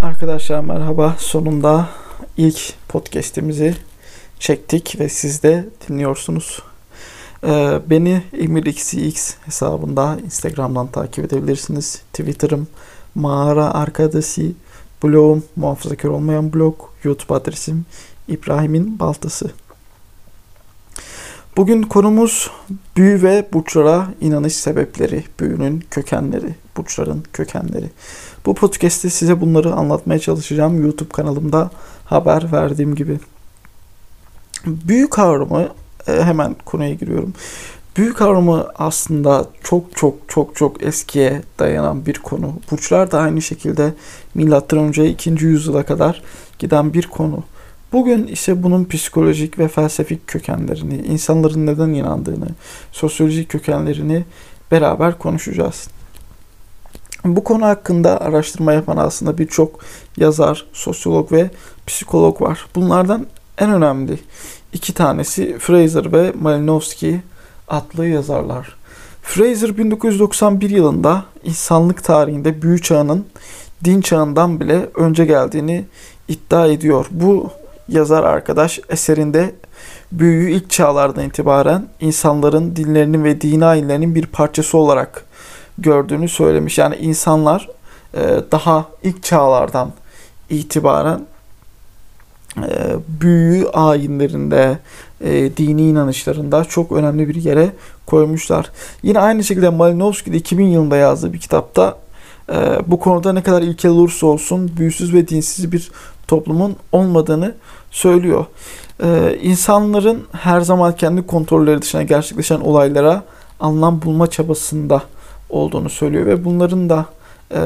Arkadaşlar merhaba. Sonunda ilk podcast'imizi çektik ve siz de dinliyorsunuz. Ee, beni emirxx hesabında Instagram'dan takip edebilirsiniz. Twitter'ım mağara arkadaşı, blogum muhafazakar olmayan blog, YouTube adresim İbrahim'in baltası. Bugün konumuz büyü ve burçlara inanış sebepleri, büyünün kökenleri, burçların kökenleri. Bu podcast'te size bunları anlatmaya çalışacağım YouTube kanalımda haber verdiğim gibi. Büyü kavramı e, hemen konuya giriyorum. Büyü kavramı aslında çok çok çok çok eskiye dayanan bir konu. Burçlar da aynı şekilde milattan önce 2. yüzyıla kadar giden bir konu. Bugün ise bunun psikolojik ve felsefik kökenlerini, insanların neden inandığını, sosyolojik kökenlerini beraber konuşacağız. Bu konu hakkında araştırma yapan aslında birçok yazar, sosyolog ve psikolog var. Bunlardan en önemli iki tanesi Fraser ve Malinowski adlı yazarlar. Fraser 1991 yılında insanlık tarihinde büyü çağının din çağından bile önce geldiğini iddia ediyor. Bu yazar arkadaş eserinde büyüyü ilk çağlardan itibaren insanların dinlerinin ve dini ayinlerinin bir parçası olarak gördüğünü söylemiş. Yani insanlar e, daha ilk çağlardan itibaren e, büyü ayinlerinde, e, dini inanışlarında çok önemli bir yere koymuşlar. Yine aynı şekilde Malinowski de 2000 yılında yazdığı bir kitapta bu konuda ne kadar ilkel olursa olsun büyüsüz ve dinsiz bir toplumun olmadığını söylüyor. İnsanların her zaman kendi kontrolleri dışına gerçekleşen olaylara anlam bulma çabasında olduğunu söylüyor ve bunların da e,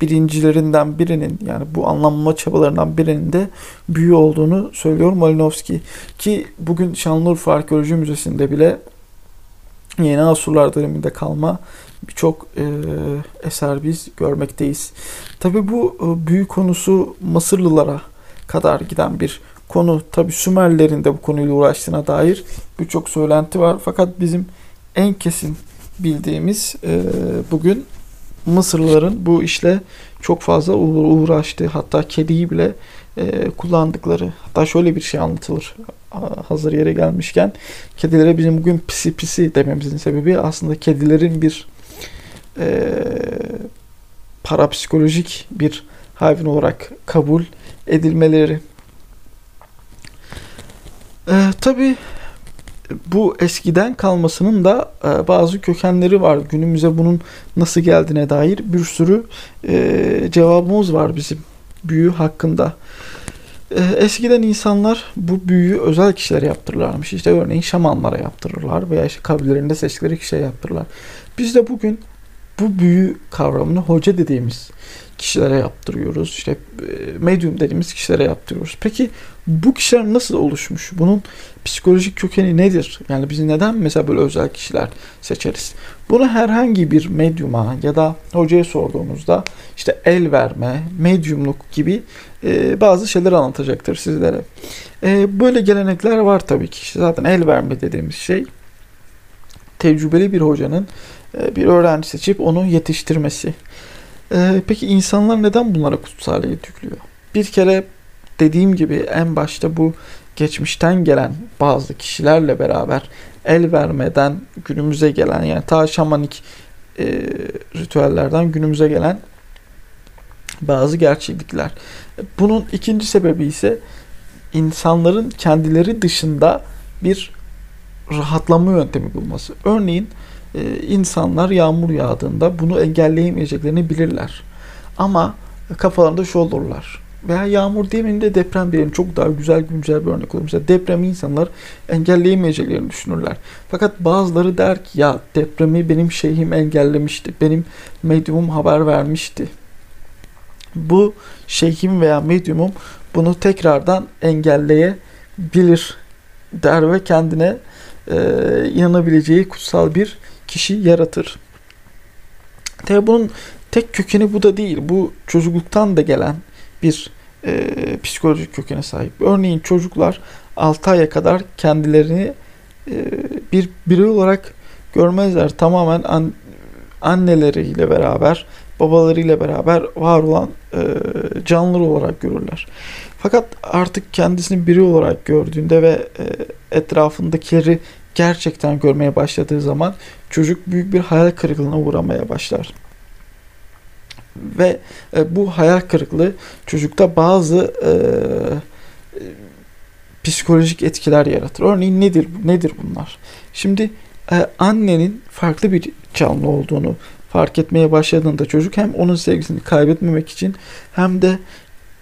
birincilerinden birinin yani bu anlamlama çabalarından birinin de büyü olduğunu söylüyor Malinowski. Ki bugün Şanlıurfa Arkeoloji Müzesi'nde bile Yeni Asurlar döneminde kalma birçok e, eser biz görmekteyiz. Tabi bu e, büyü konusu Mısırlılara kadar giden bir konu. Tabi Sümerlerin de bu konuyla uğraştığına dair birçok söylenti var. Fakat bizim en kesin bildiğimiz e, bugün Mısırlıların bu işle çok fazla uğraştı. Hatta kediyi bile e, kullandıkları. Hatta şöyle bir şey anlatılır. Hazır yere gelmişken kedilere bizim bugün pisi pisi dememizin sebebi aslında kedilerin bir e, parapsikolojik bir hayvan olarak kabul edilmeleri. E, tabii bu eskiden kalmasının da e, bazı kökenleri var. Günümüze bunun nasıl geldiğine dair bir sürü e, cevabımız var bizim büyü hakkında. E, eskiden insanlar bu büyüyü özel kişilere yaptırırlarmış. İşte örneğin şamanlara yaptırırlar veya işte kabilelerinde seçtikleri kişiye yaptırırlar. Biz de bugün bu büyü kavramını hoca dediğimiz kişilere yaptırıyoruz. İşte e, medium dediğimiz kişilere yaptırıyoruz. Peki bu kişiler nasıl oluşmuş? Bunun psikolojik kökeni nedir? Yani biz neden mesela böyle özel kişiler seçeriz? Bunu herhangi bir medyuma ya da hocaya sorduğunuzda işte el verme, medyumluk gibi e, bazı şeyler anlatacaktır sizlere. E, böyle gelenekler var tabii ki. Zaten el verme dediğimiz şey tecrübeli bir hocanın bir öğrenci seçip onu yetiştirmesi. E, peki insanlar neden bunlara kutsaliyet yüklüyor? Bir kere dediğim gibi en başta bu geçmişten gelen bazı kişilerle beraber el vermeden günümüze gelen yani ta şamanik e, ritüellerden günümüze gelen bazı gerçeklikler. Bunun ikinci sebebi ise insanların kendileri dışında bir rahatlama yöntemi bulması. Örneğin e, insanlar yağmur yağdığında bunu engelleyemeyeceklerini bilirler. Ama kafalarında şu olurlar. Veya yağmur demeyin de deprem diyelim. Çok daha güzel güncel bir örnek olur. Mesela depremi insanlar engelleyemeyeceklerini düşünürler. Fakat bazıları der ki ya depremi benim şeyhim engellemişti. Benim medyumum haber vermişti. Bu şeyhim veya medyumum bunu tekrardan engelleyebilir der ve kendine e, inanabileceği kutsal bir kişi yaratır. Tabi bunun tek kökeni bu da değil. Bu çocukluktan da gelen bir e, psikolojik kökene sahip. Örneğin çocuklar 6 aya kadar kendilerini e, bir birey olarak görmezler. Tamamen an, anneleriyle beraber, babalarıyla beraber var olan e, canlılar olarak görürler. Fakat artık kendisini biri olarak gördüğünde ve e, etrafındakileri gerçekten görmeye başladığı zaman çocuk büyük bir hayal kırıklığına uğramaya başlar. Ve e, bu hayal kırıklığı çocukta bazı e, psikolojik etkiler yaratır. Örneğin nedir nedir bunlar? Şimdi e, annenin farklı bir canlı olduğunu fark etmeye başladığında çocuk hem onun sevgisini kaybetmemek için hem de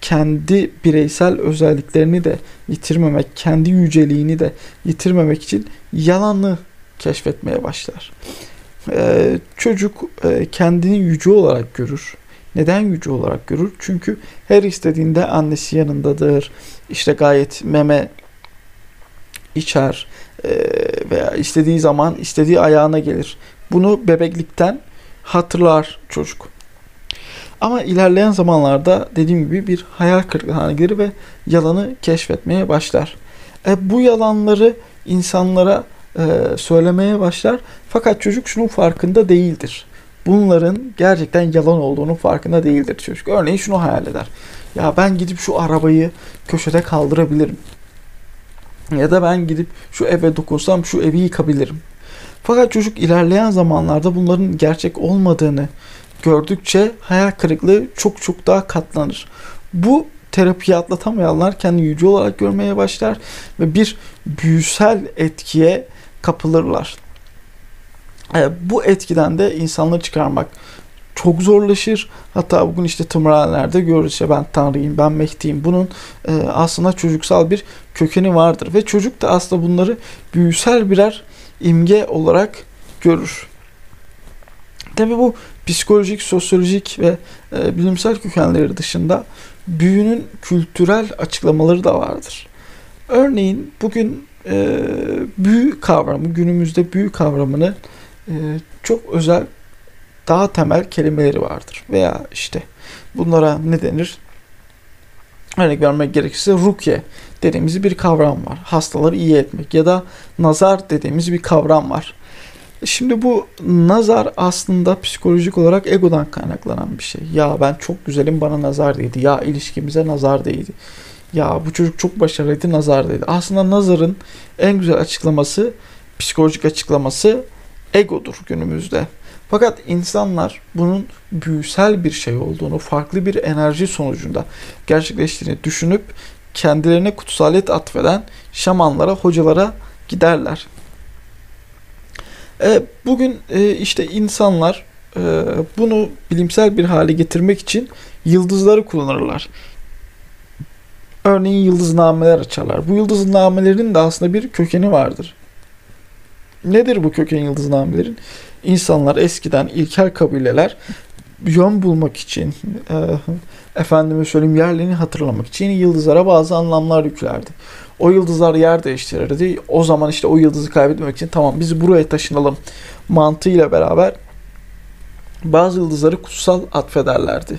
kendi bireysel özelliklerini de yitirmemek, kendi yüceliğini de yitirmemek için yalanı keşfetmeye başlar. Ee, çocuk e, kendini yüce olarak görür. Neden yüce olarak görür? Çünkü her istediğinde annesi yanındadır. İşte gayet meme içer e, veya istediği zaman istediği ayağına gelir. Bunu bebeklikten hatırlar çocuk. Ama ilerleyen zamanlarda dediğim gibi bir hayal kırıklığına gelir ve yalanı keşfetmeye başlar. E, bu yalanları insanlara e, söylemeye başlar. Fakat çocuk şunun farkında değildir. Bunların gerçekten yalan olduğunu farkında değildir çocuk. Örneğin şunu hayal eder. Ya ben gidip şu arabayı köşede kaldırabilirim. Ya da ben gidip şu eve dokunsam şu evi yıkabilirim. Fakat çocuk ilerleyen zamanlarda bunların gerçek olmadığını gördükçe hayal kırıklığı çok çok daha katlanır. Bu terapiyi atlatamayanlar kendini yüce olarak görmeye başlar ve bir büyüsel etkiye kapılırlar. E, bu etkiden de insanları çıkarmak çok zorlaşır. Hatta bugün işte tımarhanelerde görürüz işte ben Tanrıyım, ben Mehdi'yim. Bunun e, aslında çocuksal bir kökeni vardır. Ve çocuk da aslında bunları büyüsel birer imge olarak görür. Tabi bu psikolojik, sosyolojik ve e, bilimsel kökenleri dışında büyünün kültürel açıklamaları da vardır. Örneğin bugün e, büyü kavramı, günümüzde büyü kavramını e, çok özel, daha temel kelimeleri vardır. Veya işte bunlara ne denir? Örnek vermek gerekirse rukye dediğimiz bir kavram var. Hastaları iyi etmek ya da nazar dediğimiz bir kavram var. Şimdi bu nazar aslında psikolojik olarak egodan kaynaklanan bir şey. Ya ben çok güzelim bana nazar değdi. Ya ilişkimize nazar değdi. Ya bu çocuk çok başarılıydı nazar değdi. Aslında nazarın en güzel açıklaması, psikolojik açıklaması egodur günümüzde. Fakat insanlar bunun büyüsel bir şey olduğunu, farklı bir enerji sonucunda gerçekleştiğini düşünüp kendilerine kutsaliyet atfeden şamanlara, hocalara giderler. E, bugün e, işte insanlar e, bunu bilimsel bir hale getirmek için yıldızları kullanırlar. Örneğin yıldıznameler açarlar. Bu yıldıznamelerin de aslında bir kökeni vardır. Nedir bu köken yıldıznamelerin? İnsanlar eskiden ilkel kabileler yön bulmak için, e, efendime söyleyeyim yerlerini hatırlamak için yıldızlara bazı anlamlar yüklerdi. O yıldızlar yer değiştirirdi. O zaman işte o yıldızı kaybetmemek için tamam biz buraya taşınalım mantığıyla beraber bazı yıldızları kutsal atfederlerdi.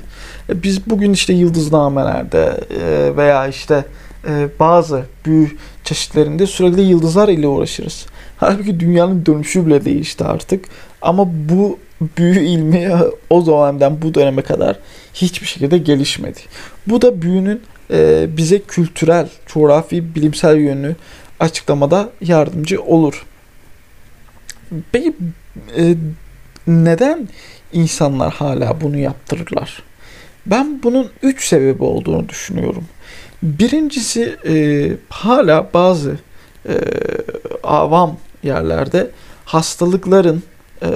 E, biz bugün işte yıldıznamelerde e, veya işte e, bazı büyü çeşitlerinde sürekli yıldızlar ile uğraşırız. Halbuki dünyanın dönüşü bile değişti artık. Ama bu büyü ilmi o zamandan bu döneme kadar hiçbir şekilde gelişmedi. Bu da büyünün e, bize kültürel, coğrafi, bilimsel yönünü açıklamada yardımcı olur. Peki e, neden insanlar hala bunu yaptırırlar? Ben bunun üç sebebi olduğunu düşünüyorum. Birincisi e, hala bazı e, avam yerlerde hastalıkların e,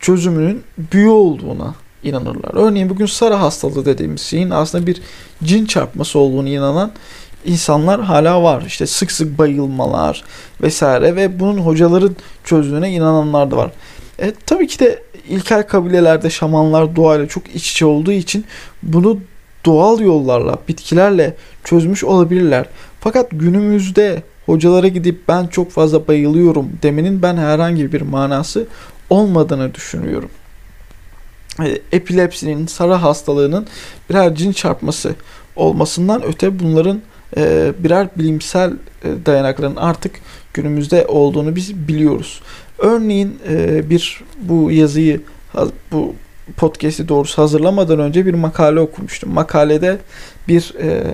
çözümünün büyü olduğuna inanırlar. Örneğin bugün Sara hastalığı dediğimiz şeyin aslında bir cin çarpması olduğunu inanan insanlar hala var. İşte sık sık bayılmalar vesaire ve bunun hocaların çözdüğüne inananlar da var. E, tabii ki de ilkel kabilelerde şamanlar doğayla çok iç içe olduğu için bunu doğal yollarla, bitkilerle çözmüş olabilirler. Fakat günümüzde hocalara gidip ben çok fazla bayılıyorum demenin ben herhangi bir manası olmadığını düşünüyorum. E, epilepsinin, sara hastalığının birer cin çarpması olmasından öte bunların e, birer bilimsel e, dayanakların artık günümüzde olduğunu biz biliyoruz. Örneğin e, bir bu yazıyı bu podcast'i doğrusu hazırlamadan önce bir makale okumuştum. Makalede bir e,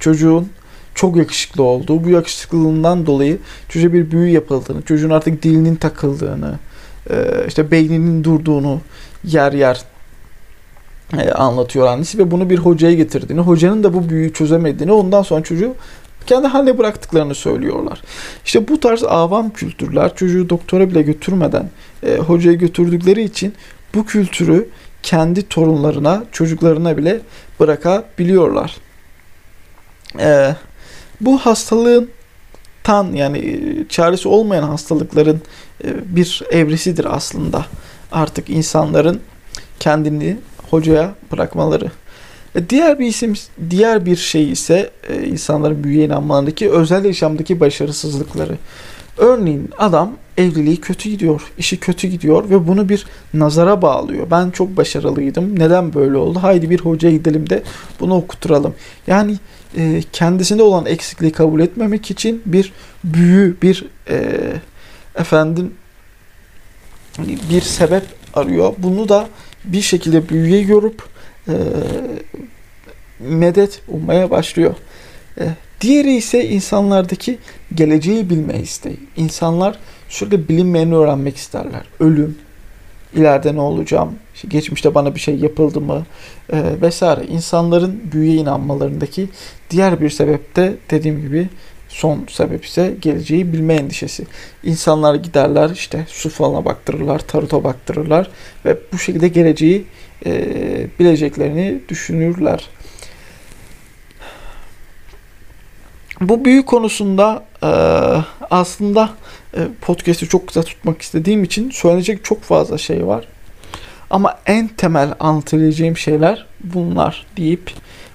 çocuğun çok yakışıklı olduğu, bu yakışıklılığından dolayı çocuğa bir büyü yapıldığını, çocuğun artık dilinin takıldığını, işte beyninin durduğunu yer yer e, anlatıyor annesi ve bunu bir hocaya getirdiğini, hocanın da bu büyüyü çözemediğini, ondan sonra çocuğu kendi haline bıraktıklarını söylüyorlar. İşte bu tarz avam kültürler çocuğu doktora bile götürmeden e, hocaya götürdükleri için bu kültürü kendi torunlarına, çocuklarına bile bırakabiliyorlar. E, bu hastalığın tan yani e, çaresi olmayan hastalıkların e, bir evresidir aslında. Artık insanların kendini hocaya bırakmaları. E, diğer bir isim, diğer bir şey ise insanların büyüye inanmalarındaki özel yaşamdaki başarısızlıkları. Örneğin adam evliliği kötü gidiyor, işi kötü gidiyor ve bunu bir nazara bağlıyor. Ben çok başarılıydım. Neden böyle oldu? Haydi bir hocaya gidelim de bunu okuturalım. Yani e, kendisinde olan eksikliği kabul etmemek için bir büyü, bir e, efendim bir sebep arıyor. Bunu da bir şekilde büyüye görüp e, medet ummaya başlıyor. E, diğeri ise insanlardaki geleceği bilme isteği. İnsanlar sürekli bilinmeyeni öğrenmek isterler. Ölüm, ileride ne olacağım, işte geçmişte bana bir şey yapıldı mı e, vesaire. İnsanların büyüye inanmalarındaki diğer bir sebep de dediğim gibi son sebep ise geleceği bilme endişesi. İnsanlar giderler işte su falına baktırırlar, taruta baktırırlar ve bu şekilde geleceği e, bileceklerini düşünürler. Bu büyü konusunda e, aslında e, podcast'i çok kısa tutmak istediğim için söyleyecek çok fazla şey var. Ama en temel anlatabileceğim şeyler bunlar deyip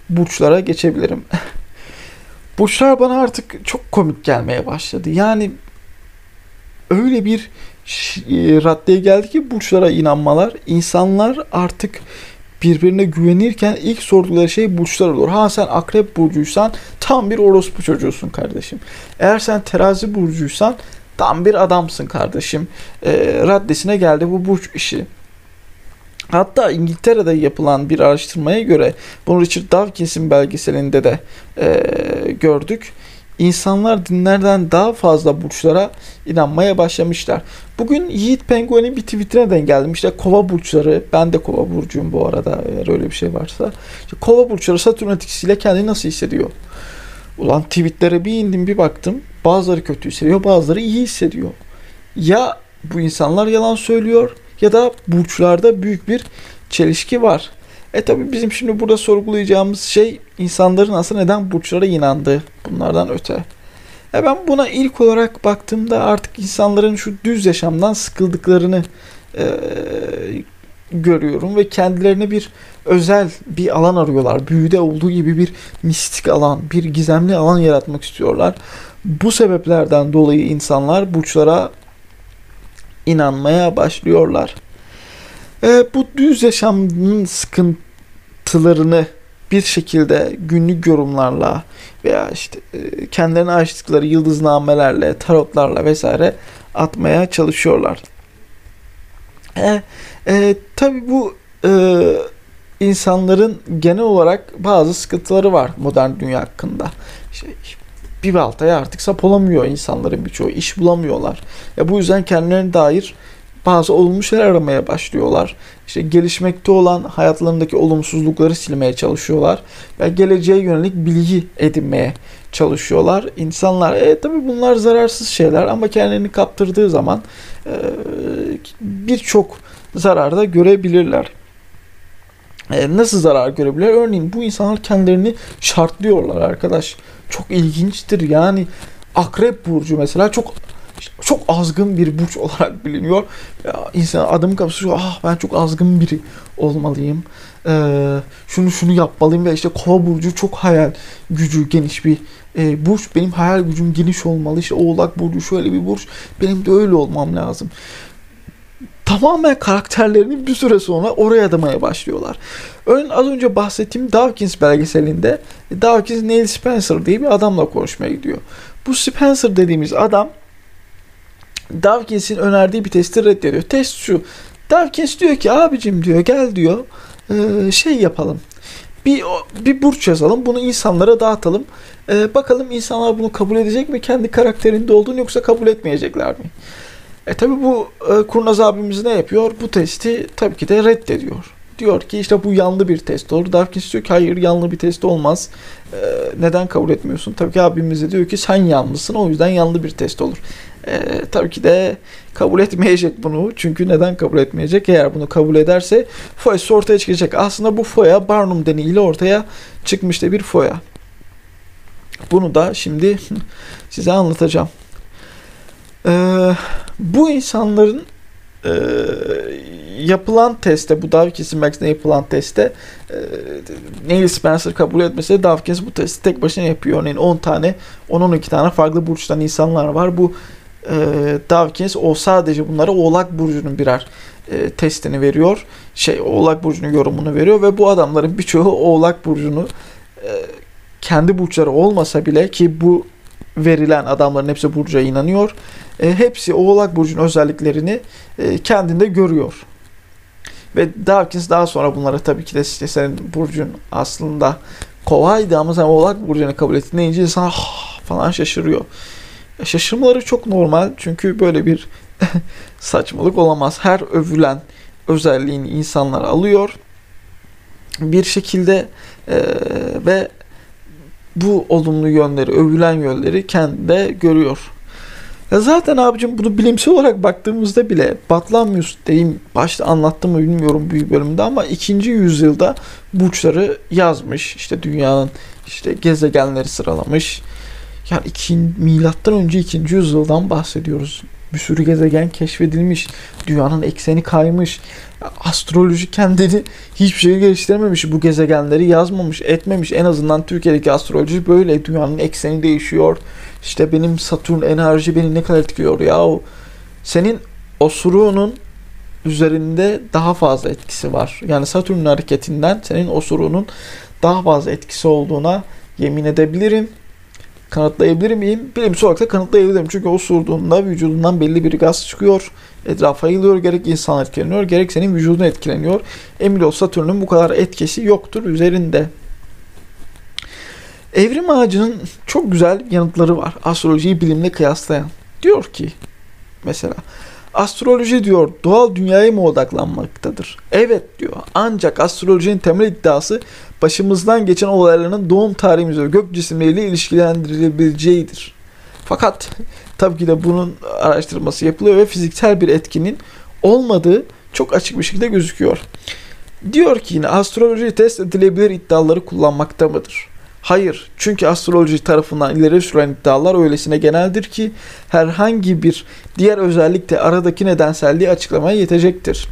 burçlara geçebilirim. burçlar bana artık çok komik gelmeye başladı. Yani öyle bir e, raddeye geldi ki burçlara inanmalar. insanlar artık birbirine güvenirken ilk sordukları şey burçlar olur. Ha sen akrep burcuysan tam bir orospu çocuğusun kardeşim. Eğer sen terazi burcuysan tam bir adamsın kardeşim. E, raddesine geldi bu burç işi. Hatta İngiltere'de yapılan bir araştırmaya göre bunu Richard Dawkins'in belgeselinde de e, gördük. İnsanlar dinlerden daha fazla burçlara inanmaya başlamışlar. Bugün Yiğit Penguen'in bir tweetine denk geldim. İşte kova burçları, ben de kova burcuyum bu arada eğer öyle bir şey varsa. İşte kova burçları Satürn etkisiyle kendini nasıl hissediyor? Ulan tweetlere bir indim bir baktım. Bazıları kötü hissediyor, bazıları iyi hissediyor. Ya bu insanlar yalan söylüyor ya da burçlarda büyük bir çelişki var. E tabi bizim şimdi burada sorgulayacağımız şey insanların aslında neden burçlara inandığı bunlardan öte. E ben buna ilk olarak baktığımda artık insanların şu düz yaşamdan sıkıldıklarını e, görüyorum ve kendilerine bir özel bir alan arıyorlar. Büyüde olduğu gibi bir mistik alan, bir gizemli alan yaratmak istiyorlar. Bu sebeplerden dolayı insanlar burçlara inanmaya başlıyorlar. E, bu düz yaşamın sıkıntılarını bir şekilde günlük yorumlarla veya işte e, kendilerine açtıkları yıldıznamelerle, tarotlarla vesaire atmaya çalışıyorlar. E, e, tabii bu e, insanların genel olarak bazı sıkıntıları var modern dünya hakkında. İşte bir baltaya artık sap olamıyor insanların birçoğu. iş bulamıyorlar. Ya bu yüzden kendilerine dair bazı olumlu şeyler aramaya başlıyorlar. İşte gelişmekte olan hayatlarındaki olumsuzlukları silmeye çalışıyorlar ve geleceğe yönelik bilgi edinmeye çalışıyorlar. İnsanlar e, tabi bunlar zararsız şeyler ama kendilerini kaptırdığı zaman e, birçok zararda görebilirler. E, nasıl zarar görebilir? Örneğin bu insanlar kendilerini şartlıyorlar arkadaş. Çok ilginçtir yani. Akrep burcu mesela çok çok azgın bir burç olarak biliniyor. Ya, insan adım kapısı şu ah ben çok azgın biri olmalıyım. Ee, şunu şunu yapmalıyım ve işte kova burcu çok hayal gücü geniş bir e, burç. Benim hayal gücüm geniş olmalı. İşte oğlak burcu şöyle bir burç. Benim de öyle olmam lazım tamamen karakterlerini bir süre sonra oraya adamaya başlıyorlar. Örneğin az önce bahsettiğim Dawkins belgeselinde Dawkins Neil Spencer diye bir adamla konuşmaya gidiyor. Bu Spencer dediğimiz adam Dawkins'in önerdiği bir testi reddediyor. Test şu. Dawkins diyor ki abicim diyor gel diyor e, şey yapalım. Bir, bir burç yazalım. Bunu insanlara dağıtalım. E, bakalım insanlar bunu kabul edecek mi? Kendi karakterinde olduğunu yoksa kabul etmeyecekler mi? E tabi bu e, Kurnaz abimiz ne yapıyor? Bu testi tabii ki de reddediyor. Diyor ki işte bu yanlı bir test olur. Dawkins diyor ki hayır yanlı bir test olmaz. E, neden kabul etmiyorsun? Tabii ki abimiz de diyor ki sen yanlısın o yüzden yanlı bir test olur. E, tabii ki de kabul etmeyecek bunu. Çünkü neden kabul etmeyecek? Eğer bunu kabul ederse foyası ortaya çıkacak. Aslında bu foya Barnum deneyiyle ortaya çıkmıştı bir foya. Bunu da şimdi size anlatacağım. Ee, bu insanların e, yapılan teste, bu Dawkins'in Max'de yapılan teste e, Neil Spencer kabul etmese de Dawkins bu testi tek başına yapıyor. Örneğin 10 tane, 10-12 tane farklı burçtan insanlar var. Bu e, Dawkins o sadece bunlara Oğlak Burcu'nun birer e, testini veriyor. Şey Oğlak Burcu'nun yorumunu veriyor ve bu adamların birçoğu Oğlak Burcu'nu e, kendi burçları olmasa bile ki bu verilen adamların hepsi Burcu'ya inanıyor. E, hepsi Oğlak Burcu'nun özelliklerini e, kendinde görüyor. Ve Dawkins daha sonra bunlara tabii ki de işte senin Burcu'nun aslında kovaydı ama sen Oğlak Burcu'nu kabul ettin deyince insan ah, falan şaşırıyor. E, şaşırmaları çok normal çünkü böyle bir saçmalık olamaz. Her övülen özelliğini insanlar alıyor bir şekilde e, ve bu olumlu yönleri, övülen yönleri kendinde görüyor. Ya zaten abicim bunu bilimsel olarak baktığımızda bile Batlamyus diyeyim başta anlattım mı bilmiyorum büyük bölümde ama ikinci yüzyılda burçları yazmış. İşte dünyanın işte gezegenleri sıralamış. Yani iki, milattan önce ikinci yüzyıldan bahsediyoruz. Bir sürü gezegen keşfedilmiş. Dünyanın ekseni kaymış. Astroloji kendini hiçbir şey geliştirememiş. Bu gezegenleri yazmamış, etmemiş. En azından Türkiye'deki astroloji böyle. Dünyanın ekseni değişiyor. İşte benim Satürn enerji beni ne kadar etkiliyor ya. Senin osuruğunun üzerinde daha fazla etkisi var. Yani Satürn hareketinden senin osuruğunun daha fazla etkisi olduğuna yemin edebilirim. Kanıtlayabilir miyim? Bilimsel olarak da kanıtlayabilirim. Çünkü osurduğunda vücudundan belli bir gaz çıkıyor. Etrafa yayılıyor. Gerek insan etkileniyor gerek senin vücudun etkileniyor. Emin ol Satürn'ün bu kadar etkisi yoktur üzerinde. Evrim ağacının çok güzel yanıtları var. Astrolojiyi bilimle kıyaslayan. Diyor ki mesela astroloji diyor doğal dünyaya mı odaklanmaktadır? Evet diyor. Ancak astrolojinin temel iddiası başımızdan geçen olayların doğum tarihimiz ve gök cisimleriyle ilişkilendirilebileceğidir. Fakat tabii ki de bunun araştırması yapılıyor ve fiziksel bir etkinin olmadığı çok açık bir şekilde gözüküyor. Diyor ki yine astroloji test edilebilir iddiaları kullanmakta mıdır? Hayır. Çünkü astroloji tarafından ileri sürülen iddialar öylesine geneldir ki herhangi bir diğer özellik de aradaki nedenselliği açıklamaya yetecektir.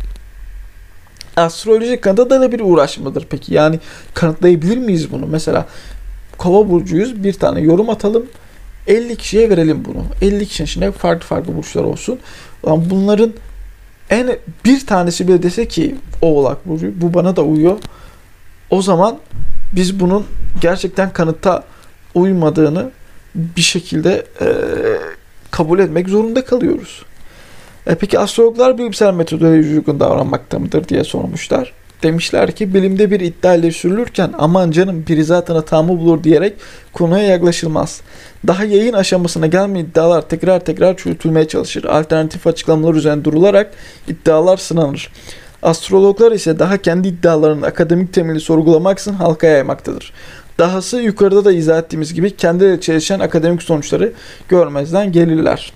Astroloji kanıta da bir uğraş mıdır peki? Yani kanıtlayabilir miyiz bunu? Mesela kova burcuyuz bir tane yorum atalım 50 kişiye verelim bunu. 50 kişinin içinde farklı farklı burçlar olsun. Bunların en bir tanesi bile dese ki oğlak burcu bu bana da uyuyor. O zaman biz bunun gerçekten kanıta uymadığını bir şekilde e, kabul etmek zorunda kalıyoruz. E peki astrologlar bilimsel metodoloji uygun davranmakta mıdır diye sormuşlar. Demişler ki bilimde bir iddia ile sürülürken aman canım biri zaten hatamı bulur diyerek konuya yaklaşılmaz. Daha yayın aşamasına gelmeyen iddialar tekrar tekrar çürütülmeye çalışır. Alternatif açıklamalar üzerine durularak iddialar sınanır. Astrologlar ise daha kendi iddialarının akademik temeli sorgulamaksın halka yaymaktadır. Dahası yukarıda da izah ettiğimiz gibi kendileri çelişen akademik sonuçları görmezden gelirler.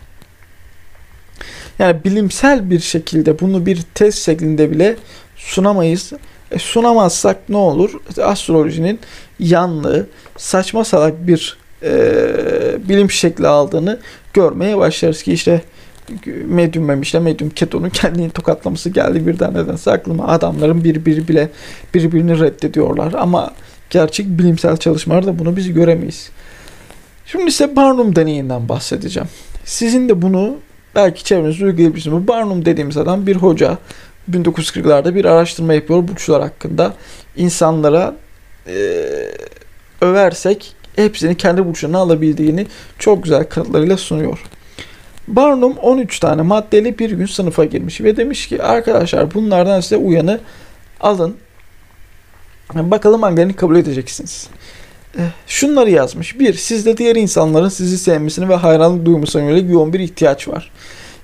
Yani bilimsel bir şekilde bunu bir test şeklinde bile sunamayız. E, sunamazsak ne olur? Astrolojinin yanlı, saçma salak bir e, bilim şekli aldığını görmeye başlarız ki işte medyum memişle medyum ketonun kendini tokatlaması geldi birden nedense aklıma adamların birbiri bile birbirini reddediyorlar ama gerçek bilimsel çalışmalarda bunu biz göremeyiz. Şimdi ise Barnum deneyinden bahsedeceğim. Sizin de bunu belki çevrenizde uygulayabilirsiniz. Barnum dediğimiz adam bir hoca. 1940'larda bir araştırma yapıyor burçlar hakkında. İnsanlara e, översek hepsini kendi burçlarına alabildiğini çok güzel kanıtlarıyla sunuyor. Barnum 13 tane maddeli bir gün sınıfa girmiş ve demiş ki arkadaşlar bunlardan size uyanı alın. Bakalım hangilerini kabul edeceksiniz. Şunları yazmış. Bir, sizde diğer insanların sizi sevmesini ve hayranlık duymasına yönelik yoğun bir ihtiyaç var.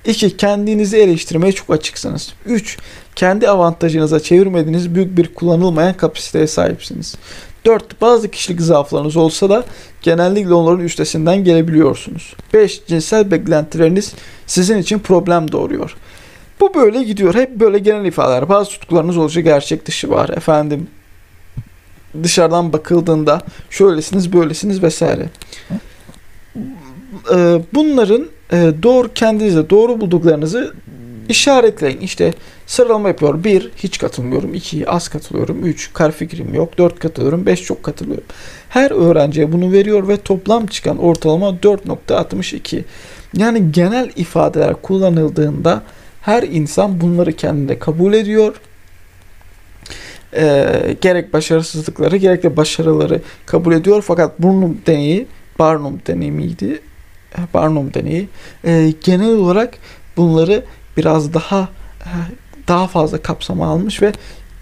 2. Kendinizi eleştirmeye çok açıksınız. 3. Kendi avantajınıza çevirmediğiniz büyük bir kullanılmayan kapasiteye sahipsiniz. 4. Bazı kişilik zaaflarınız olsa da genellikle onların üstesinden gelebiliyorsunuz. 5. Cinsel beklentileriniz sizin için problem doğuruyor. Bu böyle gidiyor. Hep böyle genel ifadeler. Bazı tutkularınız olacak gerçek dışı var. Efendim dışarıdan bakıldığında şöylesiniz böylesiniz vesaire. Ee, bunların e, doğru kendinize doğru bulduklarınızı işaretleyin. İşte sıralama yapıyor. 1 hiç katılmıyorum. 2 az katılıyorum. 3 kar fikrim yok. 4 katılıyorum. 5 çok katılıyorum. Her öğrenciye bunu veriyor ve toplam çıkan ortalama 4.62. Yani genel ifadeler kullanıldığında her insan bunları kendine kabul ediyor. Ee, gerek başarısızlıkları gerek de başarıları kabul ediyor. Fakat Burnum deneyi Barnum deneyimiydi. Barnum deneyi e, genel olarak bunları biraz daha e, daha fazla kapsama almış ve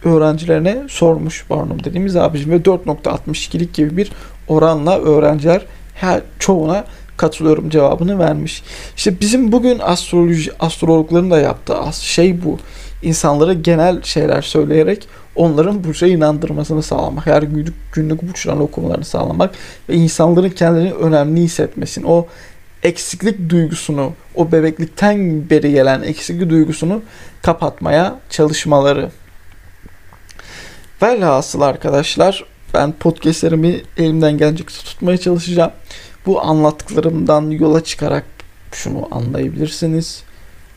öğrencilerine sormuş Barnum dediğimiz abicim ve 4.62'lik gibi bir oranla öğrenciler her çoğuna katılıyorum cevabını vermiş. İşte bizim bugün astroloji astrologların da yaptığı şey bu. İnsanlara genel şeyler söyleyerek onların burca inandırmasını sağlamak. Her günlük, günlük burçlarını okumalarını sağlamak ve insanların kendilerini önemli hissetmesini, o eksiklik duygusunu, o bebeklikten beri gelen eksiklik duygusunu kapatmaya çalışmaları. Velhasıl arkadaşlar ben podcastlerimi elimden gelecek tutmaya çalışacağım. Bu anlattıklarımdan yola çıkarak şunu anlayabilirsiniz.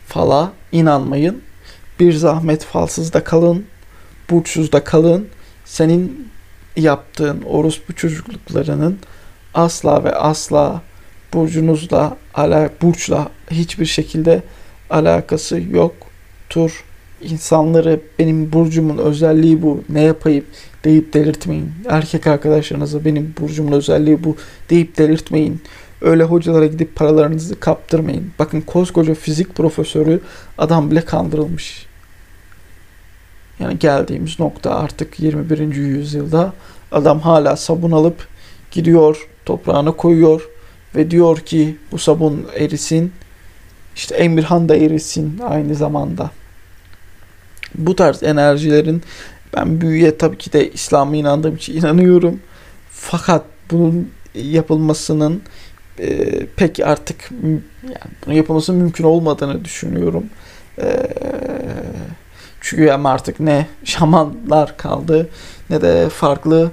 Fala inanmayın. Bir zahmet falsızda kalın. Burçsuzda kalın. Senin yaptığın orospu çocukluklarının asla ve asla burcunuzla, ala, burçla hiçbir şekilde alakası yoktur. İnsanları benim burcumun özelliği bu ne yapayım deyip delirtmeyin. Erkek arkadaşlarınıza benim burcumun özelliği bu deyip delirtmeyin. Öyle hocalara gidip paralarınızı kaptırmayın. Bakın koskoca fizik profesörü adam bile kandırılmış. Yani geldiğimiz nokta artık 21. yüzyılda adam hala sabun alıp gidiyor toprağına koyuyor ve diyor ki bu sabun erisin. İşte Emirhan da erisin aynı zamanda. Bu tarz enerjilerin ben büyüye tabii ki de İslam'a inandığım için inanıyorum. Fakat bunun yapılmasının e, pek artık yani bunun yapılması mümkün olmadığını düşünüyorum. E, çünkü hem artık ne şamanlar kaldı ne de farklı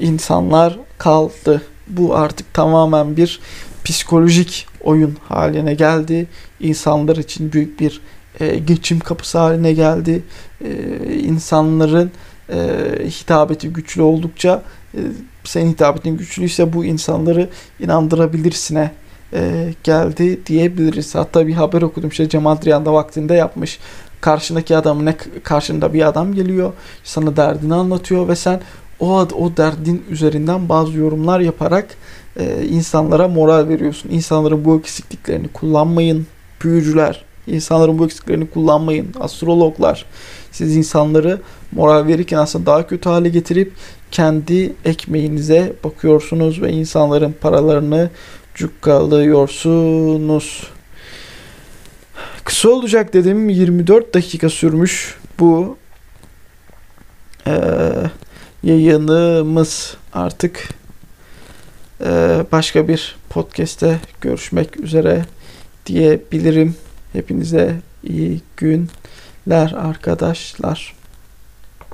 insanlar kaldı. Bu artık tamamen bir psikolojik oyun haline geldi. İnsanlar için büyük bir e, geçim kapısı haline geldi. E, insanların e, hitabeti güçlü oldukça e, senin hitabetin güçlüyse bu insanları inandırabilirsine e, geldi diyebiliriz. Hatta bir haber okudum işte Cemal Driyan vaktinde yapmış. Karşındaki adamın ne karşında bir adam geliyor sana derdini anlatıyor ve sen o o derdin üzerinden bazı yorumlar yaparak e, insanlara moral veriyorsun. İnsanların bu eksikliklerini kullanmayın. Büyücüler, insanların bu eksikliklerini kullanmayın. Astrologlar, siz insanları moral verirken aslında daha kötü hale getirip kendi ekmeğinize bakıyorsunuz ve insanların paralarını cukkalıyorsunuz. Kısa olacak dedim. 24 dakika sürmüş bu ee, yayınımız artık ee, başka bir podcast'te görüşmek üzere diyebilirim. Hepinize iyi günler arkadaşlar.